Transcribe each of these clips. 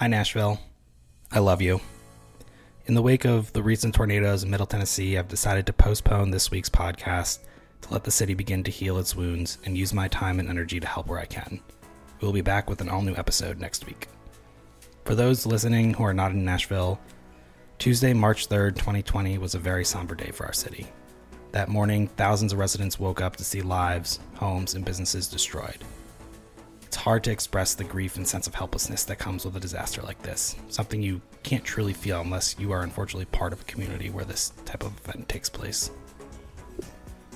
Hi, Nashville. I love you. In the wake of the recent tornadoes in Middle Tennessee, I've decided to postpone this week's podcast to let the city begin to heal its wounds and use my time and energy to help where I can. We will be back with an all new episode next week. For those listening who are not in Nashville, Tuesday, March 3rd, 2020 was a very somber day for our city. That morning, thousands of residents woke up to see lives, homes, and businesses destroyed. It's hard to express the grief and sense of helplessness that comes with a disaster like this, something you can't truly feel unless you are unfortunately part of a community where this type of event takes place.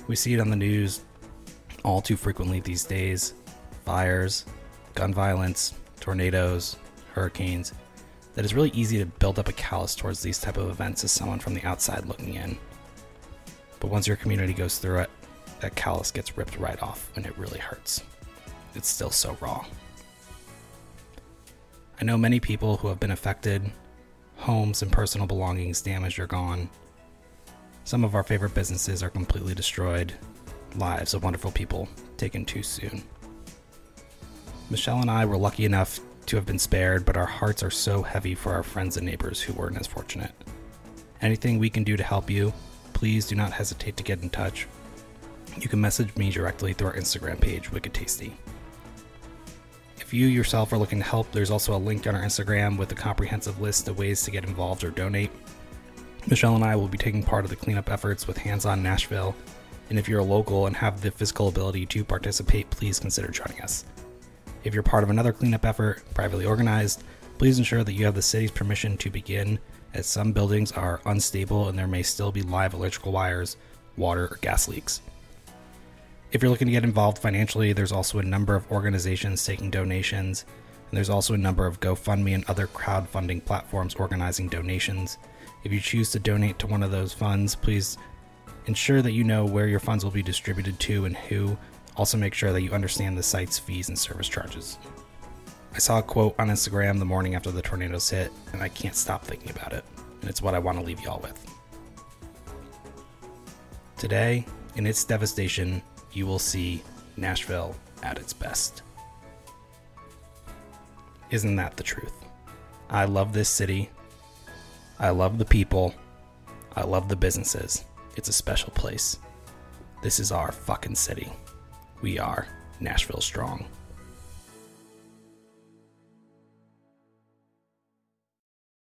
We see it on the news all too frequently these days fires, gun violence, tornadoes, hurricanes. That it's really easy to build up a callus towards these type of events as someone from the outside looking in. But once your community goes through it, that callus gets ripped right off and it really hurts it's still so raw. I know many people who have been affected, homes and personal belongings damaged or gone. Some of our favorite businesses are completely destroyed, lives of wonderful people taken too soon. Michelle and I were lucky enough to have been spared, but our hearts are so heavy for our friends and neighbors who weren't as fortunate. Anything we can do to help you, please do not hesitate to get in touch. You can message me directly through our Instagram page, Wicked Tasty. If you yourself are looking to help, there's also a link on our Instagram with a comprehensive list of ways to get involved or donate. Michelle and I will be taking part of the cleanup efforts with Hands On Nashville, and if you're a local and have the physical ability to participate, please consider joining us. If you're part of another cleanup effort, privately organized, please ensure that you have the city's permission to begin, as some buildings are unstable and there may still be live electrical wires, water, or gas leaks. If you're looking to get involved financially, there's also a number of organizations taking donations, and there's also a number of GoFundMe and other crowdfunding platforms organizing donations. If you choose to donate to one of those funds, please ensure that you know where your funds will be distributed to and who. Also, make sure that you understand the site's fees and service charges. I saw a quote on Instagram the morning after the tornadoes hit, and I can't stop thinking about it, and it's what I want to leave y'all with. Today, in its devastation, you will see Nashville at its best. Isn't that the truth? I love this city. I love the people. I love the businesses. It's a special place. This is our fucking city. We are Nashville Strong.